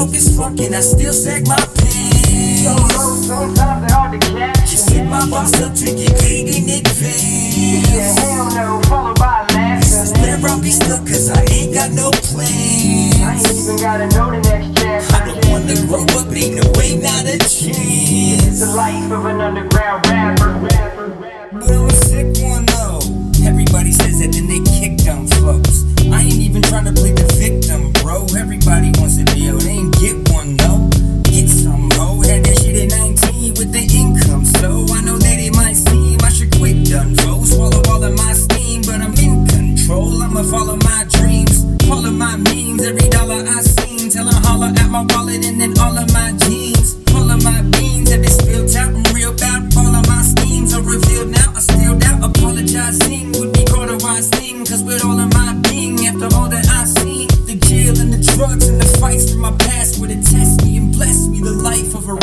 and I still sack my pants. Sometimes they're hard to catch. You set my boss up get paid in Yeah, advance. hell no, followed by a This is where I'll be stuck, cause I ain't got no plan. I ain't even gotta know the next chapter. I don't wanna grow up, ain't no way, not a chance. It's the life of an underground rapper, income, so I know that it might seem I should quit done foe. Swallow all of my steam, but I'm in control. I'ma follow my dreams, all of my memes, every dollar I seen. Till I holler at my wallet and then all of my jeans. All of my beans have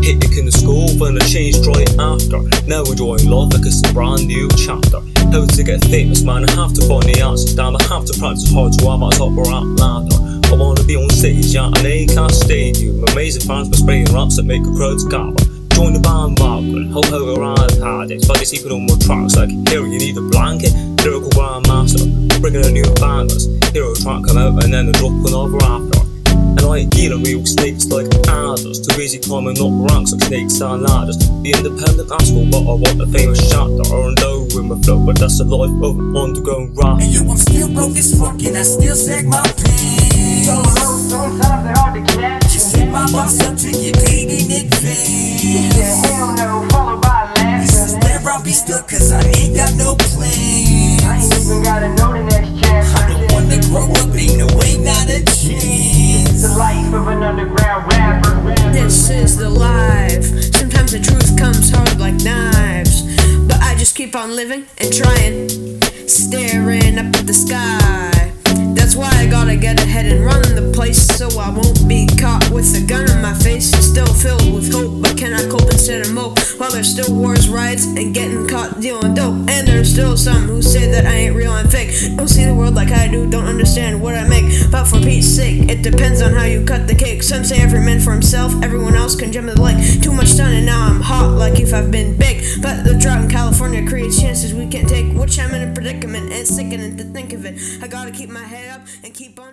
Hit the school, then I changed right after. Now enjoying life like it's a brand new chapter. How to get famous, man, I have to find the answer. Damn, I have to practice hard so I'm at top or at ladder. I wanna be on stage, yeah, and they can't stadium. Amazing fans for spraying raps that make a crowd gather. Join the band Margaret, ho ho around parties. But they see put on more tracks like here you need a blanket. Lyrical grandmaster, bringing a new bangers. Hero track come out and then they drop another after. And I deal in real snakes like others. Too busy climbing up ranks like snakes and ladders. The independent asshole, but I want the famous chapter. Or low with my flow, but that's the life of an underground rap. And yo, I'm still broke as fuck and I still sack my So pants. low, sometimes they're hard to catch. Just hit my boss up to get paid in advance. Yeah, hell no, followed by a laugh. This is where I'll be stuck cause I ain't got no I This is the life. Sometimes the truth comes hard like knives. But I just keep on living and trying. Staring up at the sky. That's why I gotta get ahead and run the place so I won't be caught with a gun in my face. Still filled with hope, but can I cope instead of mope? While there's still wars, riots, and getting caught dealing dope. And there's still some who say that I ain't real and fake. Don't see the world like I do, don't understand what I make. But for Pete's sake, it depends on how you cut the cake. Some say every man for himself, everyone else can jump the lake. Too much sun and now I'm hot like if I've been baked. But chances we can't take, which I'm in a predicament. And it's sickening to think of it. I gotta keep my head up and keep on